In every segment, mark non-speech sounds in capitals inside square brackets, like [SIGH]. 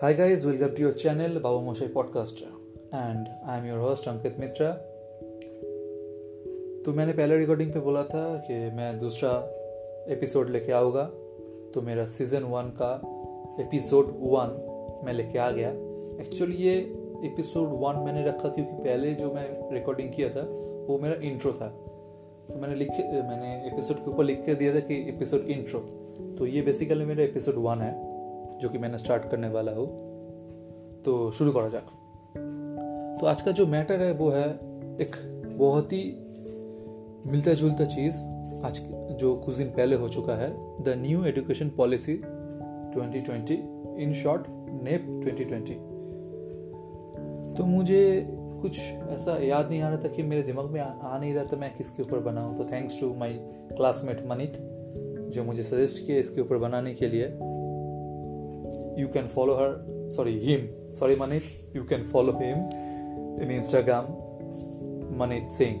Hi guys, welcome to your channel Baba Moshai Podcast. And I am your host Ankit Mitra. तो मैंने पहले recording पे बोला था कि मैं दूसरा एपिसोड लेके आऊँगा। तो मेरा सीज़न वन का एपिसोड वन मैं लेके आ गया। एक्चुअली ये एपिसोड वन मैंने रखा क्योंकि पहले जो मैं रिकॉर्डिंग किया था वो मेरा इंट्रो था। तो मैंने लिख मैंने एपिसोड के ऊपर लिख के दिया था कि एपिसोड इंट्रो तो ये बेसिकली मेरा एपिसोड वन है। जो कि मैंने स्टार्ट करने वाला हूँ। तो शुरू करा जाए तो आज का जो मैटर है वो है एक बहुत ही मिलता जुलता चीज़। आज जो कुछ दिन पहले हो चुका है the new education policy 2020 in short NEP 2020 तो मुझे कुछ ऐसा याद नहीं आ रहा था कि मेरे दिमाग में आ, आ नहीं रहा था मैं किसके ऊपर बनाऊँ। तो thanks to my classmate Manit जो मुझे सजेस्ट किया इसके ऊपर बनाने के लिए। You can follow her sorry him sorry Manit you can follow him in Instagram Manit Singh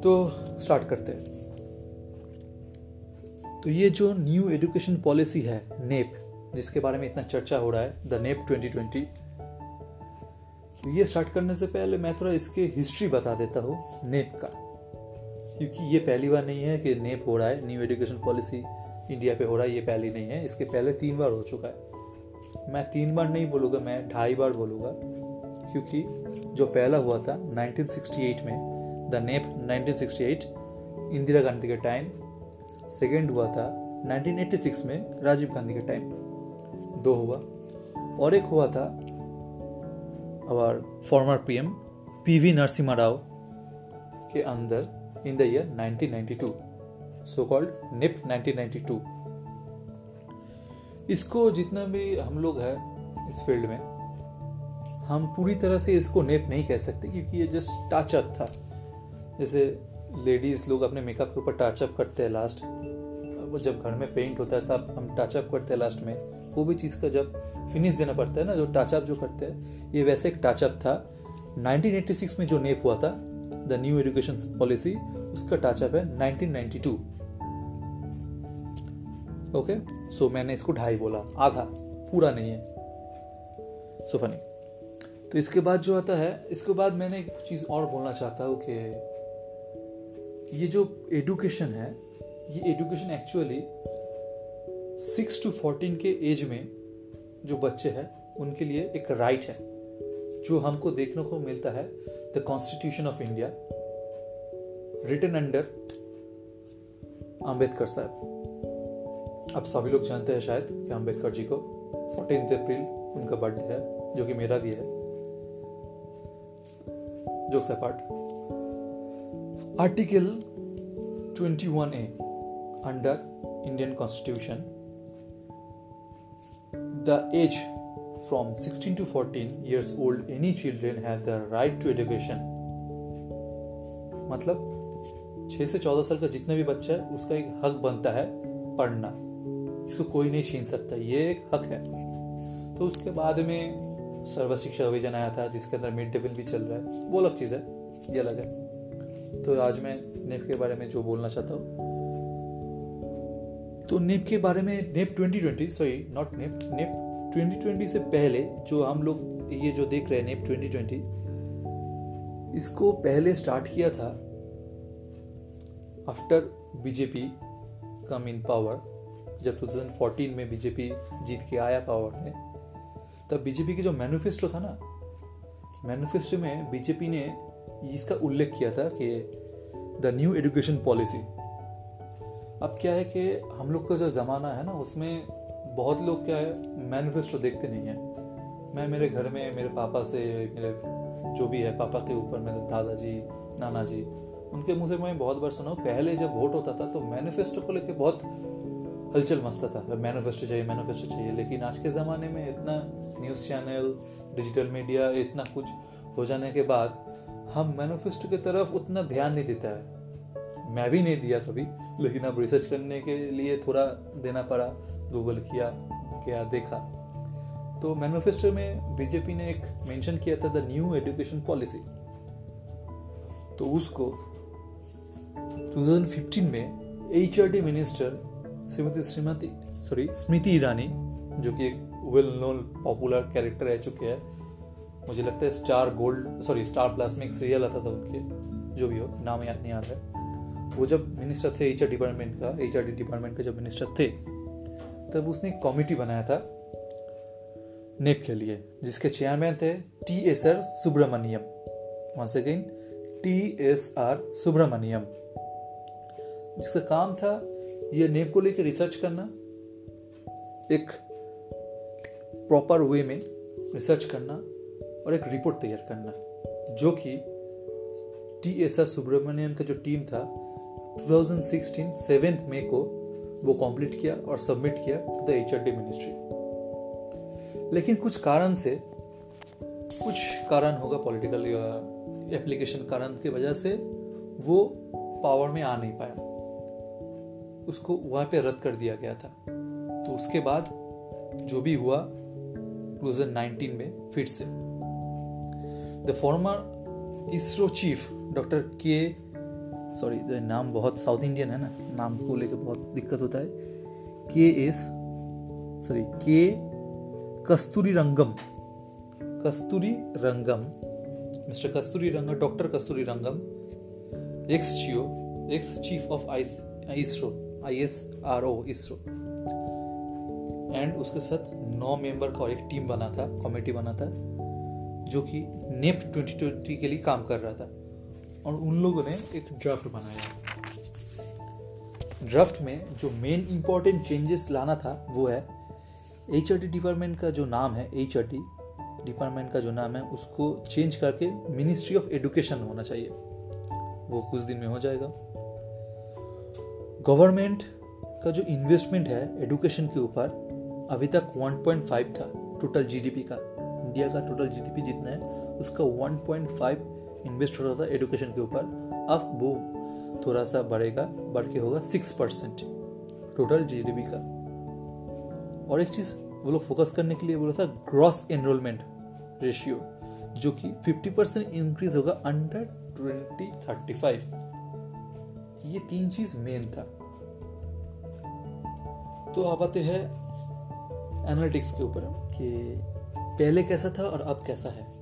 तो स्टार्ट करते हैं। तो ये जो न्यू एजुकेशन पॉलिसी है नेप जिसके बारे में इतना चर्चा हो रहा है द नेप 2020 ये स्टार्ट करने से पहले मैं थोड़ा इसके हिस्ट्री बता देता हूँ नेप का। क्योंकि ये पहली बार नहीं है कि नेप हो रहा है न्यू एजुकेशन पॉलिसी इंडिया पे हो रहा है, ये पहली नहीं है। इसके पहले तीन बार हो चुका है। मैं तीन बार नहीं बोलूँगा, मैं ढाई बार बोलूँगा, क्योंकि जो पहला हुआ था 1968 में, द नेप 1968 इंदिरा गांधी के टाइम सेकेंड हुआ था 1986 में, राजीव गांधी के टाइम दो हुआ। और एक हुआ था, our former PM PV Narasimha Rao के अंदर in the year 1992 so called NEP 1992 इसको जितना भी हम लोग हैं इस फ़ील्ड में, हम पूरी तरह से इसको नेप नहीं कह सकते क्योंकि ये जस्ट टचअप था। जैसे लेडीज़ लोग अपने मेकअप के ऊपर टचअप करते हैं लास्ट वो जब घर में पेंट होता है तब हम टचअप करते हैं लास्ट में। कोई भी चीज़ का जब फिनिश देना पड़ता है ना, जो टचअप जो करते हैं, ये वैसे एक टचअप था। 1986 में जो नेप हुआ था द न्यू एजुकेशन पॉलिसी उसका टचअप है 1992 ओके सो मैंने इसको ढाई बोला। आधा। पूरा नहीं है। सो फनी तो इसके बाद जो आता है, इसके बाद मैंने एक चीज़ और बोलना चाहता हूँ कि ये जो एडुकेशन है, ये education actually six to fourteen के एज में जो बच्चे हैं, उनके लिए एक राइट है, जो हमको देखने को मिलता है the constitution of India written under Ambedkar साहब। आप सभी लोग जानते हैं शायद कि अंबेडकर जी को फोर्टीन अप्रैल उनका बर्थडे है, जो कि मेरा भी है। Jokes apart article 21 A under Indian constitution the age from 16 to 14 years old, any children have the right to education मतलब 6 से 14 साल का जितना भी बच्चा है, उसका एक हक बनता है पढ़ना। इसको कोई नहीं छीन सकता, ये एक हक है। तो उसके बाद में सर्व शिक्षा अभियान आया था, जिसके अंदर मिड डे मील भी चल रहा है। वो अलग चीज़ है, ये अलग है। तो आज मैं नेप के बारे में जो बोलना चाहता हूँ तो नेप के बारे में, NEP 2020 sorry not NEP NEP 2020 से पहले जो हम लोग ये जो देख रहे हैं, नेप 2020 इसको पहले स्टार्ट किया था after BJP come in power जब 2014 में बीजेपी जीत के आया पावर में, तब बीजेपी की जो मैनिफेस्टो था ना मैनिफेस्टो में बीजेपी ने इसका उल्लेख किया था कि द न्यू एजुकेशन पॉलिसी अब क्या है कि हम लोग का जो ज़माना है ना, उसमें बहुत लोग क्या है मैनिफेस्टो देखते नहीं है। मैं मेरे घर में, मेरे पापा से, मेरे जो भी है, पापा के ऊपर मेरे दादाजी नाना जी उनके मुँह से मैं बहुत बार सुना पहले जब वोट होता था तो मैनिफेस्टो को लेके बहुत हलचल मचता था। मैनिफेस्टो चाहिए मैनिफेस्टो चाहिए। लेकिन आज के ज़माने में इतना न्यूज़ चैनल डिजिटल मीडिया इतना कुछ हो जाने के बाद हम मैनिफेस्टो की तरफ़ उतना ध्यान नहीं देता है। मैं भी नहीं दिया कभी, लेकिन अब रिसर्च करने के लिए थोड़ा देना पड़ा गूगल किया, क्या देखा। तो मैनिफेस्टो में बीजेपी ने एक मेंशन किया था द न्यू एजुकेशन पॉलिसी तो उसको 2015 में H minister Shrimati Shrimati sorry Smriti Irani, जो कि एक वेल नोन पॉपुलर कैरेक्टर रह चुके हैं। मुझे लगता है Star Gold sorry Star Plus में एक सीरियल आता था उनके, जो भी हो, नाम याद नहीं आ रहा है। वो जब मिनिस्टर थे एच डिपार्टमेंट का एचआरडी डिपार्टमेंट का जब मिनिस्टर थे, तब उसने एक कमिटी बनाया था नेप के लिए, जिसके चेयरमैन थे T S R Subramanian once again T S R Subramanian जिसका काम था ये नेम को लेकर रिसर्च करना, एक प्रॉपर वे में रिसर्च करना और एक रिपोर्ट तैयार करना, जो कि टी एस आर सुब्रमण्यम का जो टीम था 2016 सेवेंथ मे को वो कंप्लीट किया और सबमिट किया टू द एच मिनिस्ट्री लेकिन कुछ कारण से, कुछ कारण होगा पॉलिटिकल एप्लीकेशन कारण की वजह से वो पावर में आ नहीं पाया। उसको वहाँ पे रद्द कर दिया गया था। तो उसके बाद जो भी हुआ 2019 में फिर से। The former ISRO chief doctor K sorry नाम बहुत साउथ इंडियन है ना, नाम को लेकर बहुत दिक्कत होता है। के एस सॉरी के कस्तूरी रंगम कस्तूरी रंगम मिस्टर कस्तूरी रंगम डॉक्टर कस्तूरी रंगम एक्स चियो ex chief of ice ISRO I S R O ISRO and उसके साथ नौ मेंबर का एक टीम बना था कमेटी बना था, जो कि नेप 2020 के लिए काम कर रहा था। और उन लोगों ने एक ड्राफ्ट बनाया। ड्राफ्ट में जो मेन इंपॉर्टेंट चेंजेस लाना था, वो है एच डिपार्टमेंट का जो नाम है एच डिपार्टमेंट का जो नाम है, उसको चेंज करके मिनिस्ट्री ऑफ़ एजुकेशन होना चाहिए। वो कुछ दिन में हो जाएगा। गवर्नमेंट का जो इन्वेस्टमेंट है एडुकेशन के ऊपर, अभी तक 1.5 था टोटल जीडीपी का। इंडिया का टोटल जीडीपी जितना है, उसका 1.5 इन्वेस्ट हो रहा था एजुकेशन के ऊपर। अब वो थोड़ा सा बढ़ेगा, बढ़ के होगा सिक्स परसेंट टोटल जीडीपी का। और एक चीज़ वो लोग फोकस करने के लिए बोला था ग्रॉस एनरोलमेंट रेशियो जो कि 50 परसेंट इंक्रीज होगा अंडर 2035 ये तीन चीज़ मेन था। तो अब आते हैं एनालिटिक्स के ऊपर कि पहले कैसा था और अब कैसा है।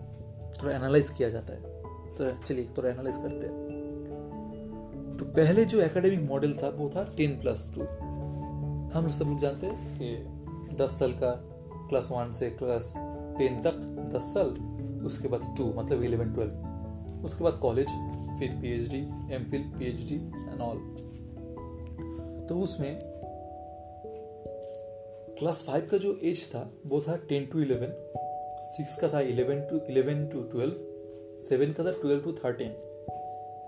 थोड़ा एनालाइज किया जाता है। तो चलिए, थोड़ा एनालाइज करते हैं। तो पहले जो एकेडमिक मॉडल था, वो था टेन प्लस टू हम सब लोग जानते हैं कि दस साल का क्लास वन से क्लास टेन तक दस साल, उसके बाद टू मतलब इलेवन ट्वेल्व उसके बाद कॉलेज फिर PhD M Phil P H D and all तो उसमें क्लास फाइव का जो एज था, वो था टेन टू इलेवन सिक्स का था eleven to eleven to twelve seven का था twelve to thirteen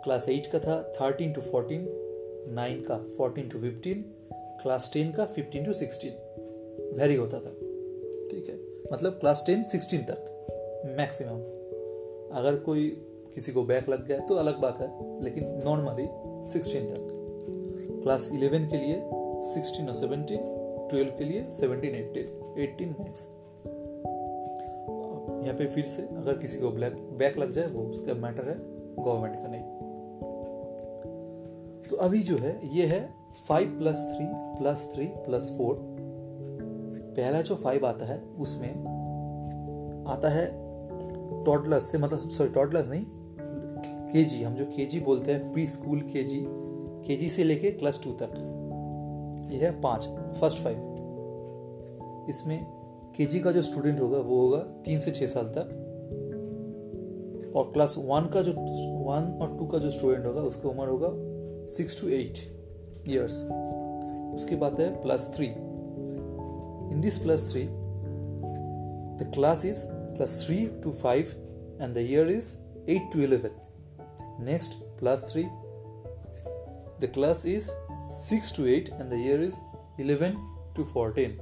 class eight का था थर्टीन टू फोर्टीन नाइन का fourteen to fifteen class ten का फिफ्टीन टू सिक्सटीन वेरी होता था। ठीक है? मतलब क्लास टेन सिक्सटीन तक मैक्सिमम अगर कोई किसी को बैक लग गया तो अलग बात है, लेकिन नॉर्मली सिक्सटीन तक। क्लास इलेवन के लिए सिक्सटीन और सेवनटीन ट्वेल्व के लिए सेवनटीन एटीन एटीन मैक्स यहाँ पे फिर से अगर किसी को ब्लैक बैक लग जाए, वो उसका मैटर है गवर्नमेंट का नहीं। तो अभी जो है, ये है five plus three plus three plus four पहला जो फाइव आता है, उसमें आता है टॉडलर्स से मतलब सॉरी टॉडलर्स नहीं केजी, हम जो के जी बोलते हैं प्री स्कूल के जी के जी से लेके क्लास टू तक, ये है पाँच फ़र्स्ट फाइव इसमें के जी का जो स्टूडेंट होगा, वो होगा तीन से छह साल तक। और क्लास वन का जो वन और टू का जो स्टूडेंट होगा, उसका उम्र होगा सिक्स टू एट ईयर्स उसके बाद है plus three in this plus three the class is plus three to five and the year is eight to eleven next plus three the class is 6 to 8 and the year is 11 to 14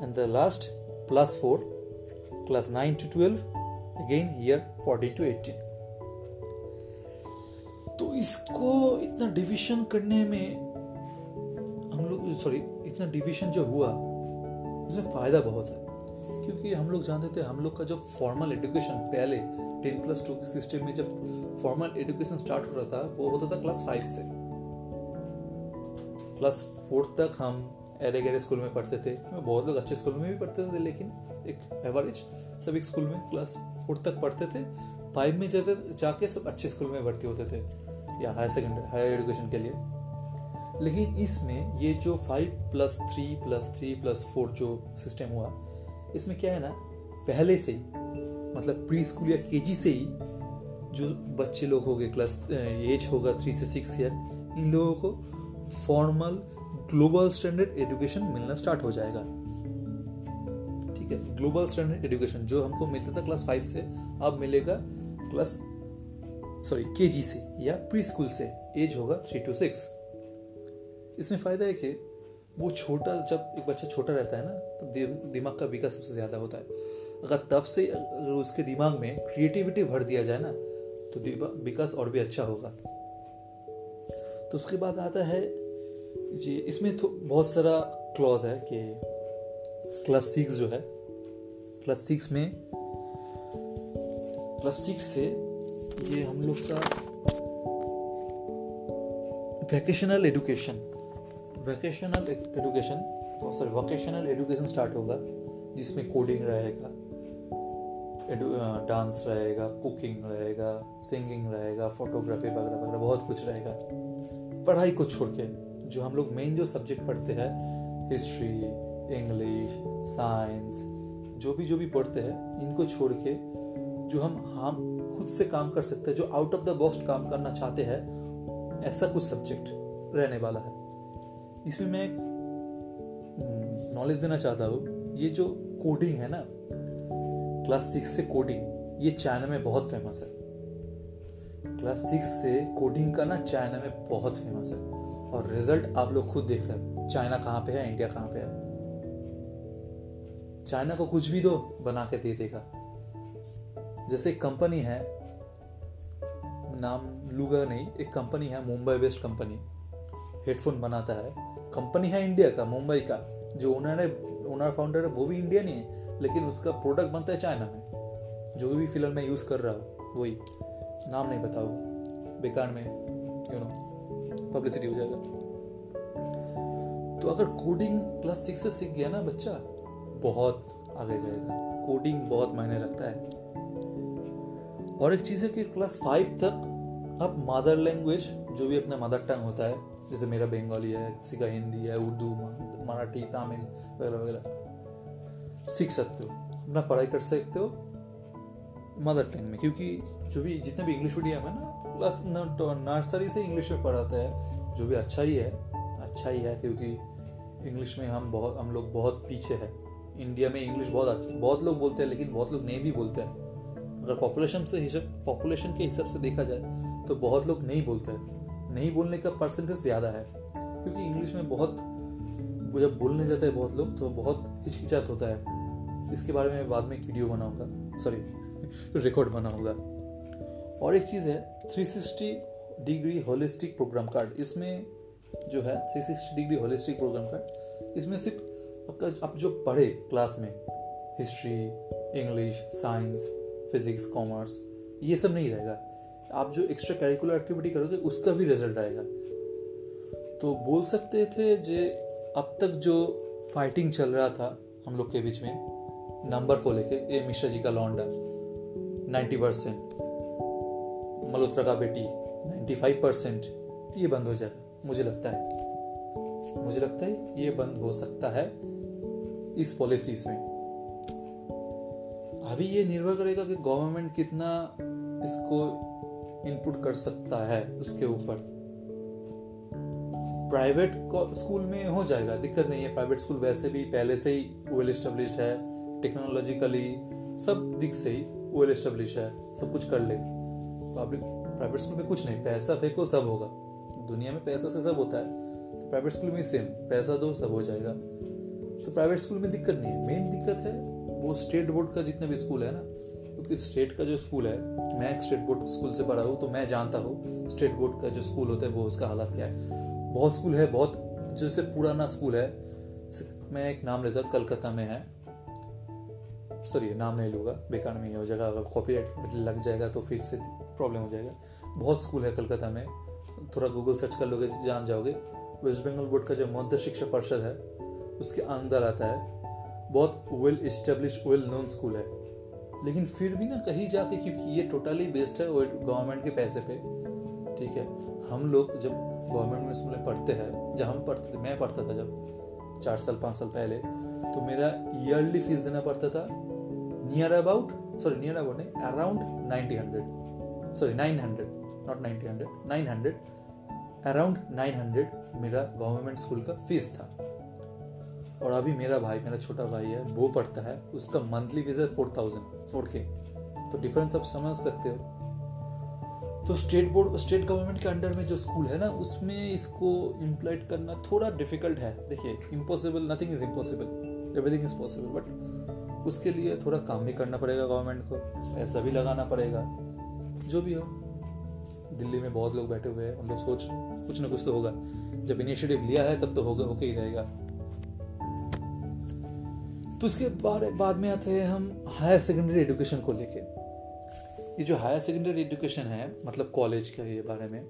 and the last plus 4 class 9 to 12 again year 14 to 18 तो इसको इतना division करने में हम लोग sorry इतना division जो हुआ उसमें फ़ायदा बहुत है। क्योंकि हम लोग जानते थे, हम लोग का जो फॉर्मल एजुकेशन पहले टेन प्लस टू के सिस्टम में जब फॉर्मल एजुकेशन स्टार्ट हो रहा था, वो होता था क्लास फाइव से। क्लास फोर्थ तक हम अरे गहरे स्कूल में पढ़ते थे। बहुत लोग अच्छे स्कूल में भी पढ़ते थे, लेकिन एक एवरेज सब एक स्कूल में क्लास फोर्थ तक पढ़ते थे। फाइव में जाते, जाके सब अच्छे स्कूल में भर्ती होते थे, या हायर सेकेंडरी हायर एजुकेशन के लिए। लेकिन इसमें ये जो five plus three plus three plus four जो सिस्टम हुआ इसमें क्या है ना, पहले से ही मतलब प्री स्कूल या के से ही जो बच्चे लोग हो गए क्लास एज होगा थ्री से सिक्स ईयर इन लोगों को फॉर्मल ग्लोबल स्टैंडर्ड एजुकेशन मिलना स्टार्ट हो जाएगा। ठीक है? ग्लोबल स्टैंडर्ड एजुकेशन जो हमको मिलता था क्लास फाइव से, अब मिलेगा क्लास सॉरी के से या प्री स्कूल से एज होगा थ्री टू सिक्स इसमें फ़ायदा है कि वो छोटा जब एक बच्चा छोटा रहता है ना तो दिमाग का विकास सबसे ज़्यादा होता है। अगर तब से अगर उसके दिमाग में क्रिएटिविटी भर दिया जाए ना तो विकास और भी अच्छा होगा। तो उसके बाद आता है जी, इसमें तो बहुत सारा क्लॉज है कि क्लास सिक्स जो है क्लास सिक्स में क्लास सिक्स से ये हम लोग का vacational education vacational education sorry vocational education start होगा, जिसमें कोडिंग रहेगा डांस रहेगा कुकिंग रहेगा सिंगिंग रहेगा फोटोग्राफी वगैरह वगैरह, बहुत कुछ रहेगा। पढ़ाई को छोड़ के, जो हम लोग मेन जो सब्जेक्ट पढ़ते हैं हिस्ट्री इंग्लिश साइंस जो भी जो भी पढ़ते हैं, इनको छोड़ के, जो हम हम खुद से काम कर सकते हैं, जो आउट ऑफ़ द बॉक्स काम करना चाहते हैं, ऐसा कुछ सब्जेक्ट रहने वाला है। इसमें मैं नॉलेज देना चाहता हूँ। ये जो कोडिंग है ना क्लास सिक्स से कोडिंग ये चाइना में बहुत फ़ेमस है। क्लास सिक्स से कोडिंग का ना चाइना में बहुत फ़ेमस है। और रिज़ल्ट आप लोग खुद देख रहे हैं। चाइना कहाँ पे है इंडिया कहाँ पे है। चाइना को कुछ भी दो, बना के दे देगा। जैसे एक कंपनी है, नाम लूगा नहीं, एक कंपनी है, मुंबई बेस्ड कंपनी हेडफोन बनाता है। कंपनी है इंडिया का, मुंबई का। जो ओनर है ओनर फाउंडर है, वो भी इंडियन ही है, लेकिन उसका प्रोडक्ट बनता है चाइना में। जो भी फ़िलहाल मैं यूज़ कर रहा हूँ, वही। नाम नहीं बताओ बेकार में यू नो पब्लिसिटी हो जाएगा। तो अगर कोडिंग क्लास सिक्स से सीख गया ना बच्चा, बहुत आगे जाएगा। कोडिंग बहुत मायने रखता है। और एक चीज़ है कि क्लास फाइव तक आप मदर लैंग्वेज जो भी अपना मदर टंग होता है जैसे मेरा बंगाली है, किसी का हिंदी है, उर्दू, मराठी, तमिल, वगैरह वगैरह। सीख सकते हो। अपना पढ़ाई कर सकते हो, मदर टंग में। क्योंकि जो भी, जितने भी इंग्लिश मीडियम है ना प्लस नर्सरी से इंग्लिश में पढ़ाते हैं, जो भी अच्छा ही है अच्छा ही है, क्योंकि इंग्लिश में हम बहुत, हम लोग बहुत पीछे हैं। इंडिया में इंग्लिश बहुत अच्छा बहुत लोग बोलते हैं, लेकिन बहुत लोग नहीं भी बोलते हैं। अगर पॉपुलेशन से हिसाब पॉपुलेशन के हिसाब से देखा जाए तो बहुत लोग नहीं बोलते हैं। नहीं बोलने का परसेंटेज ज़्यादा है। क्योंकि इंग्लिश में बहुत, जब बोलने जाते हैं बहुत लोग तो बहुत हिचकिचात होता है। इसके बारे में बाद में एक वीडियो बनाऊँगा। सॉरी रिकॉर्ड [LAUGHS] बनाऊँगा। और एक चीज़ है 360 डिग्री होलिस्टिक प्रोग्राम कार्ड इसमें जो है 360 डिग्री होलिस्टिक प्रोग्राम कार्ड इसमें सिर्फ़ आपका आप जो पढ़े क्लास में history English science physics commerce ये सब नहीं रहेगा। आप जो एक्स्ट्रा करिकुलर एक्टिविटी करोगे, उसका भी रिज़ल्ट आएगा। तो बोल सकते थे जे, अब तक जो फाइटिंग चल रहा था हम लोग के बीच में नंबर को लेके, ए, मिश्रा जी का लौंडा नाइन्टी परसेंट मल्होत्रा का बेटी नाइन्टी फाइव परसेंट ये बंद हो जाएगा, मुझे लगता है। मुझे लगता है ये बंद हो सकता है इस पॉलिसी से अभी ये निर्भर करेगा कि गवर्नमेंट कितना इसको इनपुट कर सकता है उसके ऊपर। प्राइवेट स्कूल में हो जाएगा, दिक्कत नहीं है। प्राइवेट स्कूल वैसे भी पहले से ही वेल स्टेब्लिश्ड है टेक्नोलॉजिकली सब दिख से ही वेल स्टेब्लिश है, सब कुछ कर लेगा। पब्लिक प्राइवेट स्कूल में कुछ नहीं, पैसा फेंको सब होगा। दुनिया में पैसा से सब होता है तो प्राइवेट स्कूल में सेम पैसा दो, सब हो जाएगा। तो प्राइवेट स्कूल में दिक्कत नहीं है। मेन दिक्कत है, वो स्टेट बोर्ड का जितने भी स्कूल है ना क्योंकि स्टेट का जो स्कूल है, मैं एक स्टेट बोर्ड स्कूल से पढ़ा हूँ तो मैं जानता हूँ स्टेट बोर्ड का जो स्कूल होता है, वो उसका हालात क्या है। बहुत स्कूल है, बहुत जैसे पुराना स्कूल है मैं एक नाम लेता हूँ, कलकत्ता में है। सॉरी, नाम नहीं लूँगा, बेकार में हो जाएगा, अगर कॉपी लग जाएगा तो फिर से प्रॉब्लम हो जाएगा। बहुत स्कूल है कलकत्ता में, थोड़ा गूगल सर्च कर लोगे, जान जाओगे। वेस्ट बंगाल बोर्ड का जो मध्य शिक्षा परिषद है, उसके अंदर आता है। बहुत well establish well known school है। लेकिन फिर भी ना कहीं जाके, क्योंकि ये टोटली बेस्ड है गवर्नमेंट के पैसे पे, ठीक है? हम लोग जब गवर्नमेंट में स्कूल पढ़ते हैं, जब हम पढ़ते थे, मैं पढ़ता था जब चार साल, पाँच साल पहले तो मेरा ईयरली फ़ीस देना पड़ता था near about sorry near about नहीं around ninety hundred sorry nine hundred not ninety hundred nine hundred around nine hundred मेरा गवर्नमेंट स्कूल का फ़ीस था। और अभी मेरा भाई, मेरा छोटा भाई है, वो पढ़ता है, उसका मंथली फ़ीस है फोर थाउज़ेंड फोर के तो डिफरेंस आप समझ सकते हो। तो स्टेट बोर्ड स्टेट गवर्नमेंट के अंडर में जो स्कूल है ना, उसमें इसको इम्प्लाइट करना थोड़ा डिफ़िकल्ट है। देखिए impossible nothing is impossible everything is possible but उसके लिए थोड़ा काम भी करना पड़ेगा गवर्नमेंट को, पैसा भी लगाना पड़ेगा। जो भी हो, दिल्ली में बहुत लोग बैठे हुए हैं, उन लोग सोच, कुछ ना कुछ तो होगा। जब इनिशिएटिव लिया है, तब तो होगा, होके ही रहेगा। तो इसके बारे, बाद में आते हैं हम हायर सेकेंडरी एजुकेशन को लेके। ये जो हायर सेकेंडरी एजुकेशन है मतलब कॉलेज के ये बारे में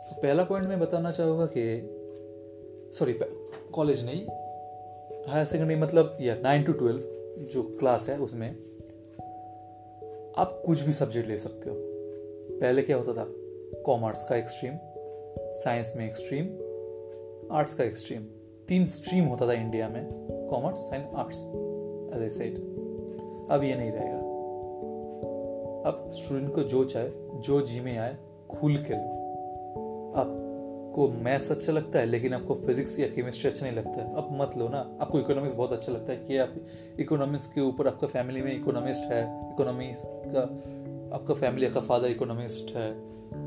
तो पहला पॉइंट मैं बताना चाहूँगा कि सॉरी कॉलेज नहीं हायर सेकेंडरी मतलब या नाइन टू ट्वेल्व जो क्लास है उसमें, आप कुछ भी सब्जेक्ट ले सकते हो। पहले क्या होता था? कॉमर्स का एक स्ट्रीम साइंस में एक स्ट्रीम आर्ट्स का एक स्ट्रीम तीन स्ट्रीम होता था इंडिया में, commerce and arts as I said अब ये नहीं रहेगा। अब स्टूडेंट को जो चाहे, जो जी में आए, खुल के लो। आपको मैथ्स अच्छा लगता है, लेकिन आपको फिजिक्स या केमिस्ट्री अच्छा नहीं लगता है। अब मत लो ना। आपको इकोनॉमिक्स बहुत अच्छा लगता है कि आप इकोनॉमिक्स के ऊपर आपका फैमिली में इकोनॉमिस्ट है इकोनॉमी का, आपका फैमिली का फादर इकोनॉमिस्ट है।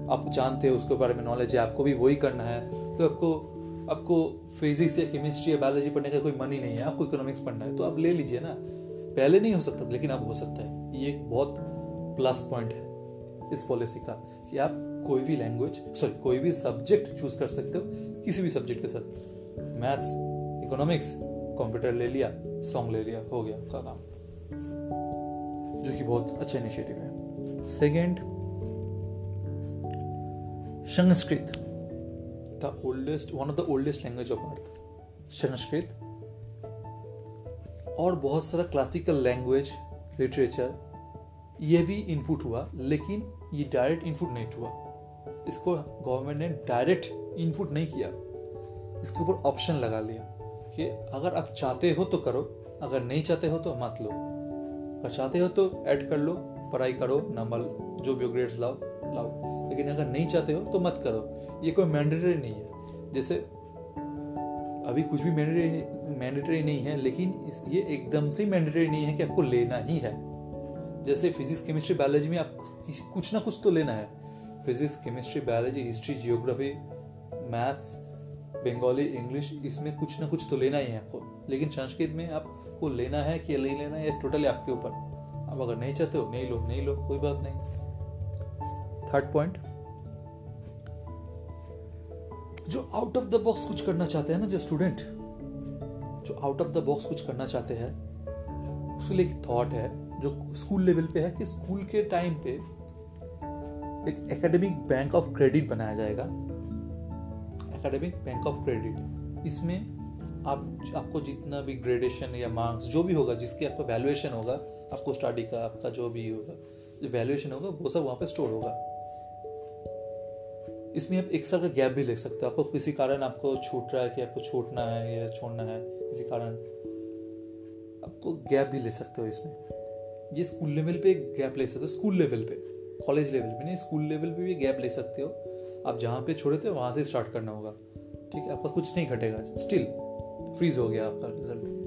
आप जानते हो उसके बारे में नॉलेज है, आपको भी वही करना है। तो आपको आपको फिजिक्स या केमिस्ट्री या बायोलॉजी पढ़ने का कोई मन ही नहीं है, आपको इकोनॉमिक्स पढ़ना है तो आप ले लीजिए ना। पहले नहीं हो सकता, लेकिन अब हो सकता है। ये एक बहुत प्लस पॉइंट है इस पॉलिसी का, कि आप कोई भी लैंग्वेज सॉरी कोई भी सब्जेक्ट चूज़ कर सकते हो, किसी भी सब्जेक्ट के साथ। मैथ्स इकोनॉमिक्स कंप्यूटर ले लिया सॉन्ग ले लिया, हो गया आपका काम, जो कि बहुत अच्छा इनिशिएटिव है। Second Sanskrit. The oldest, one of the oldest language of earth Sanskrit और बहुत सारा क्लासिकल लैंग्वेज लिटरेचर ये भी इनपुट हुआ, लेकिन ये डायरेक्ट इनपुट नहीं हुआ। इसको गवर्नमेंट ने डायरेक्ट इनपुट नहीं किया। इसके ऊपर ऑप्शन लगा लिया कि अगर आप चाहते हो तो करो, अगर नहीं चाहते हो तो मत लो। अगर चाहते हो तो ऐड कर लो, पढ़ाई करो, नंबर, जो भी ग्रेड्स लाओ लाओ। लेकिन अगर नहीं चाहते हो तो मत करो। ये कोई मैंडेटरी नहीं है। जैसे, अभी कुछ भी मैंडेटरी मैंडेटरी नहीं है, लेकिन ये एकदम से मैंडेटरी नहीं है कि आपको लेना ही है। जैसे फिजिक्स केमिस्ट्री बायोलॉजी में आप कुछ ना कुछ तो लेना है। Physics chemistry biology history geography maths Bengali English इसमें कुछ ना कुछ तो लेना ही है आपको। लेकिन संस्कृत में आपको लेना है कि नहीं लेना है टोटली आपके ऊपर। आप अगर नहीं चाहते हो, नहीं लो नहीं लो, कोई बात नहीं। थर्ड पॉइंट जो आउट ऑफ़ द बॉक्स कुछ करना चाहते हैं ना, जो स्टूडेंट जो आउट ऑफ़ द बॉक्स कुछ करना चाहते हैं, उसके लिए एक थॉट है, जो स्कूल लेवल पे है कि स्कूल के टाइम पे एक एकेडमिक बैंक ऑफ़ क्रेडिट बनाया जाएगा। एकेडमिक बैंक ऑफ़ क्रेडिट इसमें आप, आपको जितना भी ग्रेडेशन या मार्क्स जो भी होगा, जिसके आपका वैल्यूएशन होगा, आपको स्टडी का, आपका जो भी होगा, जो वैल्यूएशन होगा, वो सब वहाँ पे स्टोर होगा। इसमें आप एक साल का गैप भी ले सकते हो। आपको किसी कारण आपको छूट रहा है कि आपको छूटना है या छोड़ना है, किसी कारण, आपको गैप भी ले सकते हो इसमें। ये स्कूल लेवल पे गैप ले सकते हो, स्कूल लेवल पे, कॉलेज लेवल पे नहीं, स्कूल लेवल पे भी गैप ले सकते हो। आप जहाँ पे छोड़े थे, वहाँ से स्टार्ट करना होगा। ठीक है, आपका कुछ नहीं घटेगा, स्टिल फ्रीज हो गया आपका रिज़ल्ट।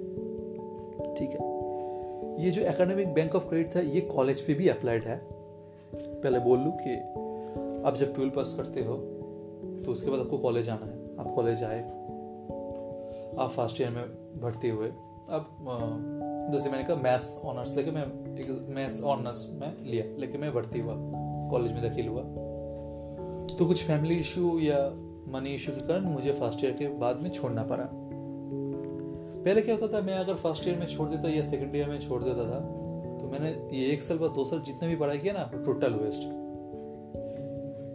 ठीक है, ये जो एकेडमिक बैंक ऑफ़ क्रेडिट था, ये कॉलेज पे भी अप्लाइड है। पहले बोल लूँ कि आप जब ट्वेल्व पास करते हो तो उसके बाद आपको कॉलेज आना है। आप कॉलेज आए, आप फ़र्स्ट ईयर में भर्ती हुए। अब जैसे मैंने कहा, मैथ्स, ऑनर्स, लेके मैं मैथ्स, ऑनर्स में लिया, लेके मैं भर्ती हुआ, कॉलेज में दाखिल हुआ। तो कुछ फैमिली इशू या मनी इशू के कारण मुझे फ़र्स्ट ईयर के बाद में छोड़ना पड़ा। पहले क्या होता था, मैं अगर फ़र्स्ट ईयर में छोड़ देता या सेकंड ईयर में छोड़ देता था तो मैंने ये एक साल बाद दो साल जितने भी पढ़ाई किया ना टोटल वेस्ट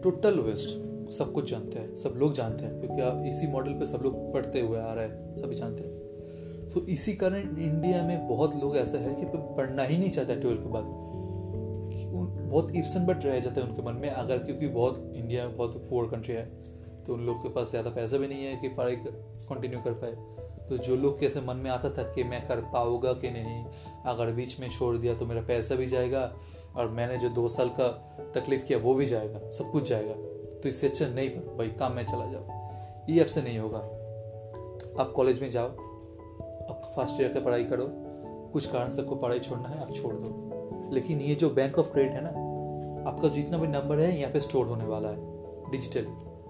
टोटल वेस्ट। सब कुछ जानते हैं, सब लोग जानते हैं, क्योंकि आप इसी मॉडल पे सब लोग पढ़ते हुए आ रहे हैं, सभी जानते हैं। तो इसी कारण इंडिया में बहुत लोग ऐसा है कि पढ़ना ही नहीं चाहता ट्वेल्थ के बाद। बहुत इप्सन बट रह जाते हैं उनके मन में, अगर क्योंकि बहुत इंडिया बहुत पुअर कंट्री है तो उन लोग के पास ज़्यादा पैसा भी नहीं है कि पढ़ाई कंटिन्यू कर पाए। तो जो लोग कैसे मन में आता था कि मैं कर पाऊँगा कि नहीं, अगर बीच में छोड़ दिया तो मेरा पैसा भी जाएगा और मैंने जो दो साल का तकलीफ़ किया, वो भी जाएगा, सब कुछ जाएगा। तो इससे अच्छा नहीं भाई, काम में चला जाओ। ये आपसे नहीं होगा। आप कॉलेज में जाओ, आप फ़र्स्ट ईयर की पढ़ाई करो। कुछ कारण से आपको पढ़ाई छोड़ना है, आप छोड़ दो। लेकिन ये जो बैंक ऑफ़ क्रेडिट है ना, आपका जितना भी नंबर है, यहाँ पे स्टोर होने वाला है डिजिटल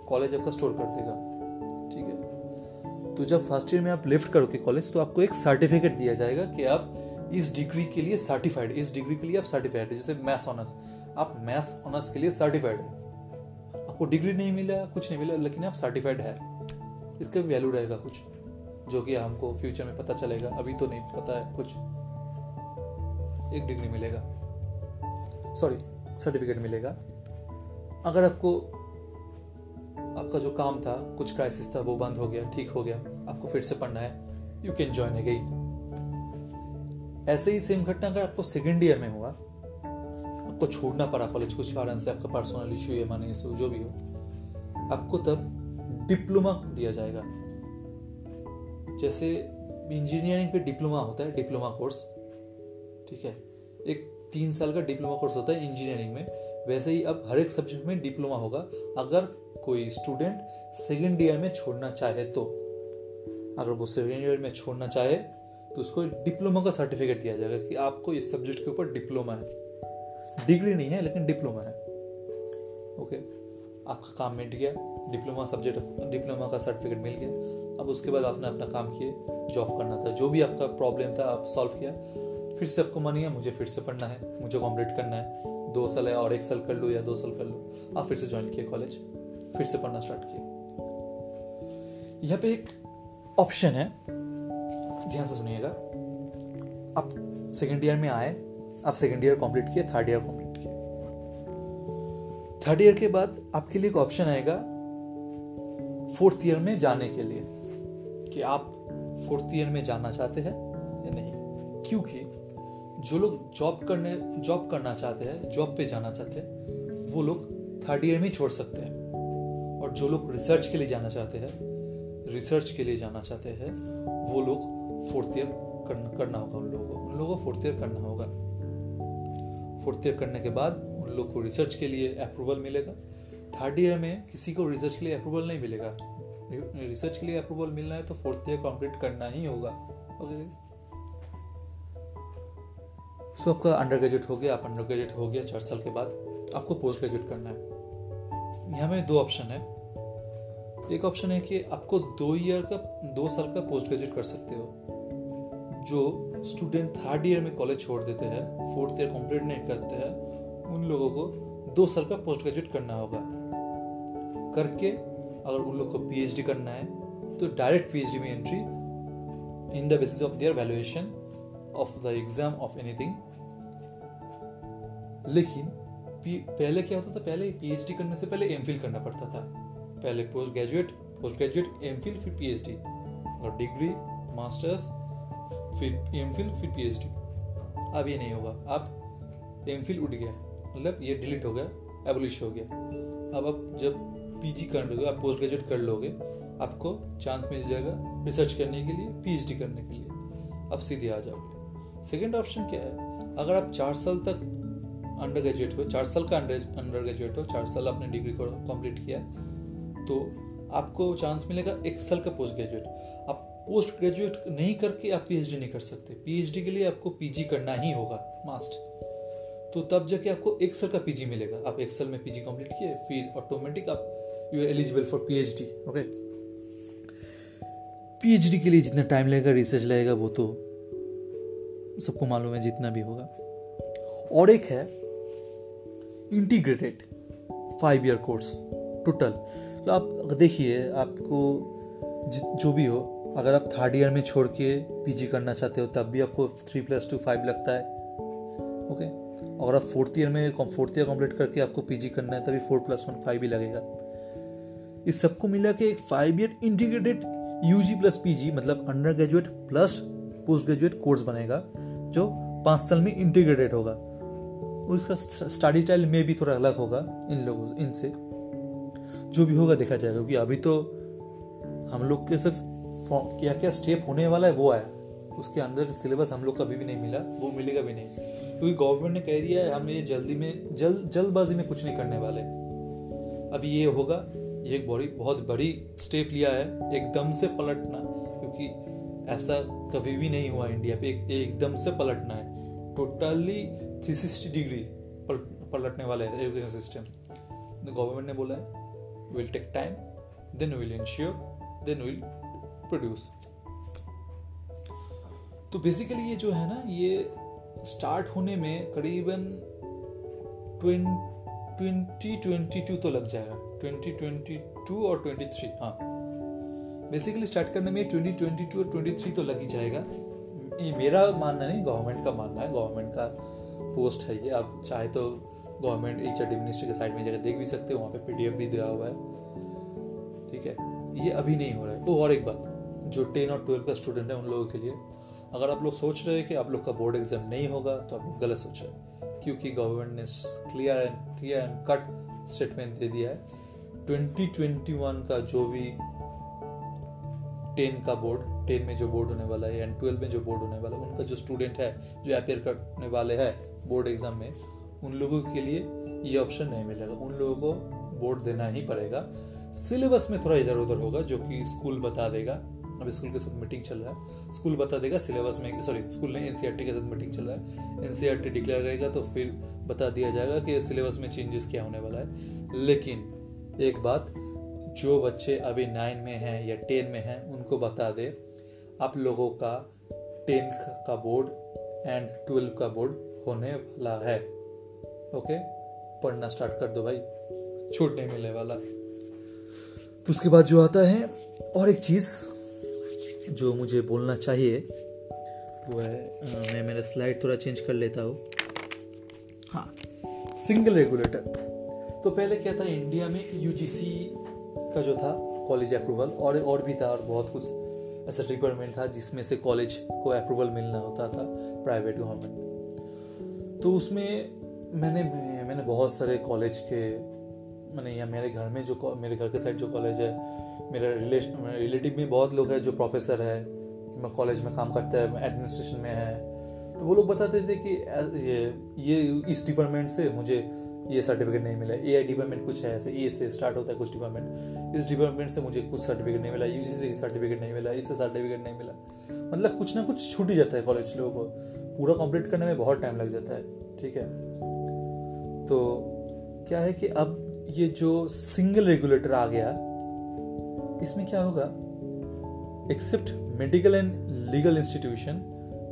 कॉलेज आपका स्टोर कर देगा। ठीक है? तो जब फ़र्स्ट ईयर में आप लिफ्ट करोगे कॉलेज तो आपको एक सर्टिफिकेट दिया जाएगा कि आप इस डिग्री के लिए सर्टिफाइड इस डिग्री के लिए आप सर्टिफाइड जैसे मैथ्स ऑनर्स आप मैथ्स ऑनर्स के लिए सर्टिफाइड है। आपको डिग्री नहीं मिला, कुछ नहीं मिला, लेकिन आप सर्टिफाइड है। इसका वैल्यू रहेगा कुछ, जो कि हमको फ्यूचर में पता चलेगा। अभी तो नहीं पता है कुछ। एक डिग्री मिलेगा। सॉरी सर्टिफिकेट मिलेगा। अगर आपको, आपका जो काम था, कुछ क्राइसिस था, वो बंद हो गया, ठीक हो गया, आपको फिर से पढ़ना है यू कैन ज्वाइन अगेन ऐसे ही सेम घटना अगर आपको सेकेंड ईयर में हुआ, आपको छोड़ना पड़ा कॉलेज कुछ कारण से, आपका पर्सनल इश्यू या मानी इशू जो भी हो, आपको तब डिप्लोमा दिया जाएगा। जैसे इंजीनियरिंग पे डिप्लोमा होता है डिप्लोमा कोर्स ठीक है? एक तीन साल का डिप्लोमा कोर्स होता है इंजीनियरिंग में, वैसे ही अब हर एक सब्जेक्ट में डिप्लोमा होगा। अगर कोई स्टूडेंट सेकेंड ईयर में छोड़ना चाहे तो अगर वो सेकेंड ईयर में छोड़ना चाहे तो उसको डिप्लोमा का सर्टिफिकेट दिया जाएगा कि आपको इस सब्जेक्ट के ऊपर डिप्लोमा है। डिग्री नहीं है, लेकिन डिप्लोमा है। ओके आपका काम मिट गया डिप्लोमा सब्जेक्ट डिप्लोमा का सर्टिफिकेट मिल गया। अब उसके बाद आपने अपना काम किए जॉब करना था। जो भी आपका प्रॉब्लम था, आप सॉल्व किया। फिर से आपको मन है, मुझे फिर से पढ़ना है, मुझे कॉम्प्लीट करना है। दो साल है और एक साल कर लो या दो साल कर लो। आप फिर से ज्वाइन किए कॉलेज फिर से पढ़ना स्टार्ट किए। यहाँ पे एक ऑप्शन है। ध्यान से सुनिएगा। आप सेकेंड ईयर में आए, आप सेकेंड ईयर कंप्लीट किए थर्ड ईयर कंप्लीट किए। थर्ड ईयर के बाद आपके लिए एक ऑप्शन आएगा फोर्थ ईयर में जाने के लिए। कि आप फोर्थ ईयर में जाना चाहते हैं या नहीं? क्योंकि जो लोग जॉब करने जॉब करना चाहते हैं जॉब पे जाना चाहते हैं, वो लोग थर्ड ईयर में छोड़ सकते हैं। और जो लोग रिसर्च के लिए जाना चाहते हैं रिसर्च के लिए जाना चाहते हैं, वो लोग फोर्थ ईयर करना होगा उन लोगों को। उन लोगों को फोर्थ ईयर करना होगा। फोर्थ ईयर करने के बाद उन लोग को रिसर्च के लिए अप्रूवल मिलेगा। थर्ड ईयर में किसी को रिसर्च के लिए अप्रूवल नहीं मिलेगा। रिसर्च के लिए अप्रूवल मिलना है तो फोर्थ ईयर कंप्लीट करना ही होगा। ओके सो आपका अंडर ग्रेजुएट हो गया, आप अंडर ग्रेजुएट हो गया चार साल के बाद, आपको पोस्ट ग्रेजुएट करना है। यहाँ में दो ऑप्शन है। एक ऑप्शन है कि आपको दो ईयर का, दो साल का पोस्ट ग्रेजुएट कर सकते हो। जो स्टूडेंट थर्ड ईयर में कॉलेज छोड़ देते हैं फोर्थ ईयर कंप्लीट नहीं करते हैं, उन लोगों को दो साल का पोस्ट ग्रेजुएट करना होगा। करके अगर उन लोग को पीएचडी करना है तो डायरेक्ट पीएचडी में entry in the basis of their valuation of the exam of anything लेकिन पहले क्या होता था? पहले पीएचडी करने से पहले एम करना पड़ता था। पहले post graduate post graduate M फिर पीएचडी और डिग्री मास्टर्स फिर एम फिल फिर पी एच डी अब ये नहीं होगा। अब एम फिल उठ गया। मतलब ये डिलीट हो गया। एबोलिश हो गया। अब आप जब पी जी कर लोगे आप पोस्ट ग्रेजुएट कर लोगे, आपको चांस मिल जाएगा रिसर्च करने के लिए पीएचडी करने के लिए। अब सीधे आ जाओगे। सेकेंड ऑप्शन क्या है? अगर आप चार साल तक अंडर ग्रेजुएट हो चार साल का अंडर ग्रेजुएट हो, चार साल आपने डिग्री को कंप्लीट किया तो आपको चांस मिलेगा एक साल का पोस्ट ग्रेजुएट आप पोस्ट ग्रेजुएट नहीं करके आप पीएचडी नहीं कर सकते। पीएचडी के लिए आपको पीजी करना ही होगा मास्ट तो तब जाके आपको एक साल का पीजी मिलेगा। आप एक साल में पीजी कंप्लीट किए, फिर ऑटोमेटिक आप you are eligible for PhD okay PhD के लिए जितना टाइम लगेगा रिसर्च लगेगा, वो तो सबको मालूम है जितना भी होगा। और एक है integrated five year course total तो आप देखिए, आपको जो भी हो अगर आप थर्ड ईयर में छोड़ के पीजी करना चाहते हो, तब भी आपको थ्री प्लस टू फाइव लगता है। ओके अगर आप फोर्थ ईयर में फोर्थ ईयर कंप्लीट करके आपको पीजी करना है, तभी फोर प्लस वन फाइव ही लगेगा। इस सबको मिला के एक five year integrated UG plus PG मतलब under graduate plus post graduate course बनेगा, जो पाँच साल में इंटीग्रेटेड होगा। उसका स्टडी स्टाइल में भी थोड़ा अलग होगा इन लोगों, इनसे। जो भी होगा देखा जाएगा, क्योंकि अभी तो हम लोग के सिर्फ़ क्या क्या? स्टेप होने वाला है वो आया। उसके अंदर सिलेबस हम लोग को अभी भी नहीं मिला वो मिलेगा भी नहीं। क्योंकि गवर्नमेंट ने कह दिया है हम ये जल्दी में जल्द जल्दबाजी में कुछ नहीं करने वाले। अभी ये होगा ये एक बड़ी बहुत बड़ी स्टेप लिया है एकदम से पलटना। क्योंकि ऐसा कभी भी नहीं हुआ इंडिया पे एक, एकदम से पलटना है। टोटली थ्री सिक्सटी डिग्री पलटने वाला है एजुकेशन सिस्टम गवर्नमेंट ने बोला है will take time then will ensure then will produce तो बेसिकली ये जो है ना, ये स्टार्ट होने में करीबन ट्वेंटी ट्वेंटी टू तो लग जाएगा। ट्वेंटी ट्वेंटी टू और ट्वेंटी थ्री हाँ। बेसिकली स्टार्ट करने में ट्वेंटी ट्वेंटी टू और ट्वेंटी थ्री तो लग ही जाएगा। ये मेरा मानना नहीं गवर्नमेंट का मानना है। गवर्नमेंट का पोस्ट है ये। आप चाहे तो गवर्नमेंट एच आर मिनिस्टर के साइड में जाकर देख भी सकते हो, वहाँ पे पीडीएफ भी दिया हुआ है। ठीक है? ये अभी नहीं हो रहा है। तो और एक बात। जो टेन और ट्वेल्व का स्टूडेंट है उन लोगों के लिए। अगर आप लोग सोच रहे हैं कि आप लोग का बोर्ड एग्ज़ाम नहीं होगा तो आप लोग गलत सोच रहे हैं। क्योंकि गवर्नमेंट ने clear and clear and cut statement दे दिया है। 2021 का जो भी टेन का बोर्ड, टेन में जो बोर्ड होने वाला है एंड ट्वेल्व में जो बोर्ड होने वाला है, उनका जो स्टूडेंट है, जो अपेयर करने वाले हैं बोर्ड एग्ज़ाम में, उन लोगों के लिए ये ऑप्शन नहीं मिलेगा। उन लोगों को बोर्ड देना ही पड़ेगा। सिलेबस में थोड़ा इधर उधर होगा, जो कि स्कूल बता देगा। अब स्कूल के साथ मीटिंग चल रहा है। स्कूल बता देगा सिलेबस में, सॉरी, स्कूल नहीं एनसीईआरटी के साथ मीटिंग चल रहा है। एनसीईआरटी डिक्लेयर करेगा तो फिर बता दिया जाएगा कि सिलेबस में चेंजेस क्या होने वाला है। लेकिन एक बात, जो बच्चे अभी नाइन में हैं या टेन में हैं, उनको बता दे, आप लोगों का टेंथ का बोर्ड एंड ट्वेल्व का बोर्ड होने वाला है। ओके पढ़ना स्टार्ट कर दो भाई। छूट नहीं मिलने वाला। तो उसके बाद जो आता है, और एक चीज़ जो मुझे बोलना चाहिए, वो है मैं मेरा स्लाइड थोड़ा चेंज कर लेता हूँ। हाँ सिंगल रेगुलेटर तो पहले क्या था इंडिया में यूजीसी का जो था कॉलेज अप्रूवल और और भी था, और बहुत कुछ ऐसा रिक्वायरमेंट था, जिसमें से कॉलेज को अप्रूवल मिलना होता था प्राइवेट गवर्नमेंट तो उसमें मैंने मैंने बहुत सारे कॉलेज के, मैंने या मेरे घर में जो मेरे घर के साइड जो कॉलेज है मेरा रिलेशन रिलेटिव में बहुत लोग हैं जो प्रोफेसर है मैं कॉलेज में काम करता है एडमिनिस्ट्रेशन में है। तो वो लोग बताते थे कि ये ये इस डिपार्टमेंट से मुझे ये सर्टिफिकेट नहीं मिला ए आई डिपार्टमेंट कुछ है ऐसे ए से स्टार्ट होता है कुछ डिपार्टमेंट इस डिपार्टमेंट से मुझे कुछ सर्टिफिकेट नहीं मिला यू से सर्टिफिकेट नहीं मिला, इससे सर्टिफिकेट नहीं मिला। मतलब कुछ ना कुछ छूट ही जाता है कॉलेज लोगों को। पूरा कंप्लीट करने में बहुत टाइम लग जाता है, ठीक है? तो क्या है कि अब ये जो सिंगल रेगुलेटर आ गया इसमें क्या होगा? Except medical and legal institution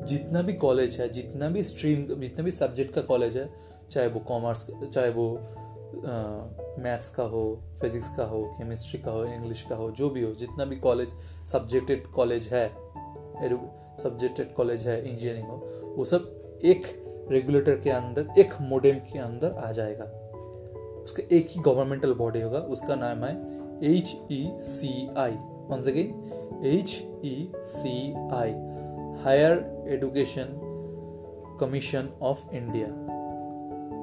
जितना भी कॉलेज है, जितना भी स्ट्रीम जितना भी सब्जेक्ट का कॉलेज है, चाहे वो कॉमर्स चाहे वो मैथ्स का हो फिजिक्स का हो केमिस्ट्री का हो इंग्लिश का हो, जो भी हो, जितना भी कॉलेज सब्जेक्टेड कॉलेज है सब्जेक्टेड कॉलेज है इंजीनियरिंग हो, वो सब एक रेगुलेटर के अंदर, एक मोडेम के अंदर आ जाएगा। उसका एक ही गवर्नमेंटल बॉडी होगा, उसका नाम है H E C I once again H E C I higher education commission of India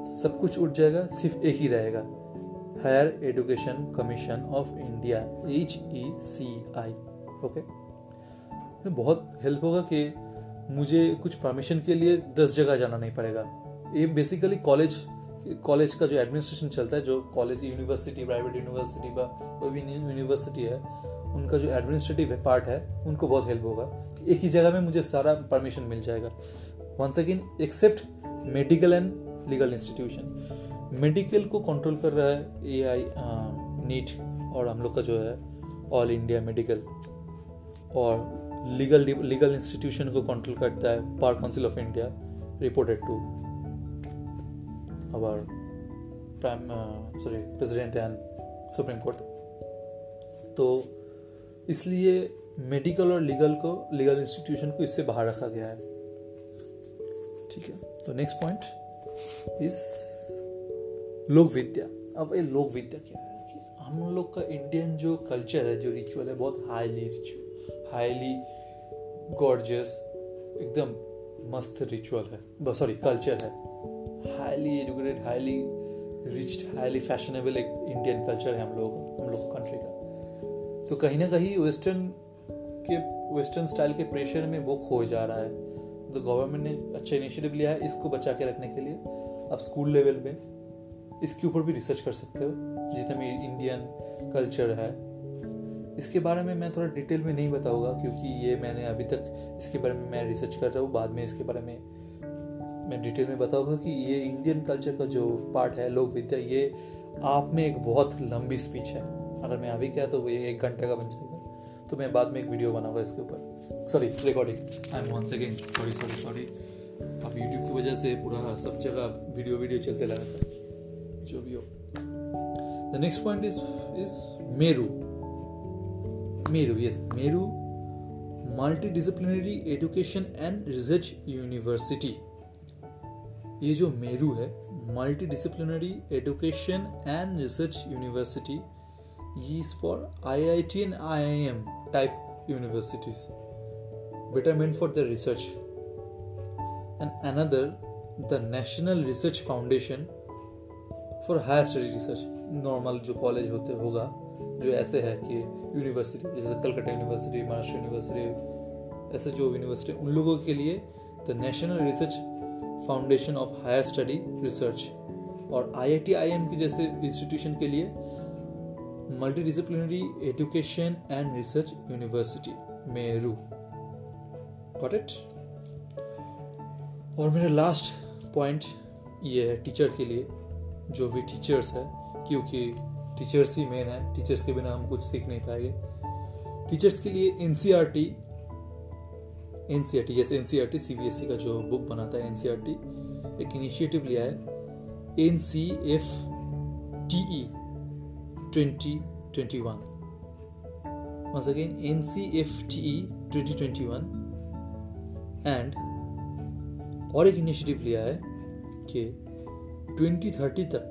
सब कुछ उठ जाएगा, सिर्फ़ एक ही रहेगा। Higher education commission of India H E C I okay बहुत हेल्प होगा कि मुझे कुछ परमिशन के लिए दस जगह जाना नहीं पड़ेगा। ये बेसिकली कॉलेज कॉलेज का जो एडमिनिस्ट्रेशन चलता है, जो कॉलेज यूनिवर्सिटी प्राइवेट यूनिवर्सिटी का कोई भी यूनिवर्सिटी है, उनका जो एडमिनिस्ट्रेटिव पार्ट है, उनको बहुत हेल्प होगा। एक ही जगह में मुझे सारा परमिशन मिल जाएगा। Once again except medical and legal institution medical को कंट्रोल कर रहा है ए आई नीट और हम लोग का जो है ऑल इंडिया मेडिकल और लीगल लीगल इंस्टीट्यूशन को कंट्रोल करता है bar council of India reported to our prime sorry president and supreme court तो इसलिए मेडिकल और लीगल को लीगल इंस्टीट्यूशन को इससे बाहर रखा गया है। ठीक है? तो नेक्स्ट पॉइंट इस लोक विद्या। अब ये लोक विद्या क्या है? कि हम लोग का इंडियन जो कल्चर है, जो रिचुअल है, बहुत हाईली रिचुअल हाईली गॉर्जियस एकदम मस्त रिचुअल है। सॉरी कल्चर है। Highly educated highly rich highly fashionable एक इंडियन कल्चर है हम लोग हम लोग कंट्री का। तो कहीं ना कहीं वेस्टर्न के वेस्टर्न स्टाइल के प्रेशर में वो खो जा रहा है। तो गवर्नमेंट ने अच्छा इनिशिएटिव लिया है इसको बचा के रखने के लिए। आप स्कूल लेवल में इसके ऊपर भी रिसर्च कर सकते हो, जितना भी इंडियन कल्चर है। इसके बारे में मैं थोड़ा डिटेल में नहीं बताऊँगा, क्योंकि ये मैंने अभी तक इसके बारे में मैं रिसर्च कर रहा हूँ, बाद में इसके बारे में मैं डिटेल में बताऊँगा कि ये इंडियन कल्चर का जो पार्ट है, लोक विद्या, ये आप में एक बहुत लंबी स्पीच है। अगर मैं अभी क्या तो वो एक घंटे का बन जाएगा। तो मैं बाद में एक वीडियो बनाऊँगा इसके ऊपर। Sorry recording I am one second sorry sorry sorry अब यूट्यूब की वजह से पूरा सब जगह वीडियो वीडियो चलते लगा था। जो भी हो। The next point is is MERU MERU yes MERU multi disciplinary education and research university ये जो मेरू है multi disciplinary education and research university is for IIT and IIM type universities, better meant for the research. And another, the National Research Foundation for higher study research normal जो college होते होगा जो ऐसे है कि university जैसे Calcutta university Maharashtra university ऐसे जो यूनिवर्सिटी उन लोगों के लिए the national research foundation of higher study research और आई की जैसे इंस्टीट्यूशन के लिए multidisciplinary education and research university MERU got it और मेरा लास्ट पॉइंट ये है टीचर के लिए, जो भी टीचर्स है, क्योंकि टीचर्स ही मेन है टीचर्स के बिना हम कुछ सीख नहीं पाएँगे। टीचर्स के लिए N T N C R T yes N C R T C B S E का जो बुक बनाता है एन सी आर टी एक इनिशिएटिव लिया है N C F T E 2021. Once again, NCFTE 2021 and और एक इनिशिएटिव लिया है कि 2030 तक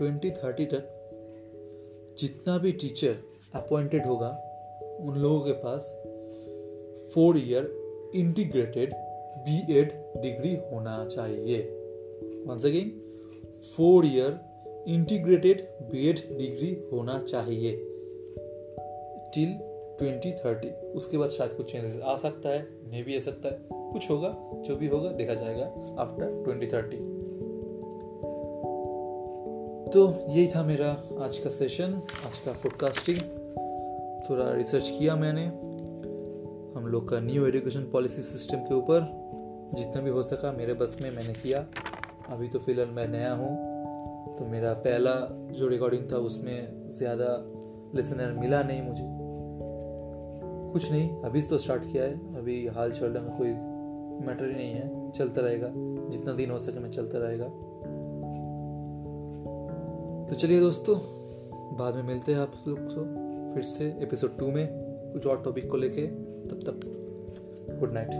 2030 तक जितना भी टीचर अपॉइंटेड होगा उन लोगों के पास four year integrated B Ed degree होना चाहिए। Once again four year integrated B Ed degree होना चाहिए। टिल 2030 उसके बाद शायद कुछ चेंजेस आ सकता है नहीं भी आ सकता है। कुछ होगा, जो भी होगा, देखा जाएगा आफ्टर 2030 तो यही था मेरा आज का सेशन आज का पॉडकास्टिंग थोड़ा रिसर्च किया मैंने। हम लोग का न्यू एजुकेशन पॉलिसी सिस्टम के ऊपर जितना भी हो सका मेरे बस में मैंने किया। अभी तो फ़िलहाल मैं नया हूँ तो मेरा पहला जो रिकॉर्डिंग था उसमें ज़्यादा लिसनर मिला नहीं मुझे। कुछ नहीं, अभी तो स्टार्ट किया है। अभी हाल चल रहा कोई मैटर ही नहीं है, चलता रहेगा। जितना दिन हो सके मैं चलता रहेगा। तो चलिए दोस्तों, बाद में मिलते हैं आप लोग को फिर से एपिसोड टू में, कुछ और टॉपिक को लेके। तब तक गुड नाइट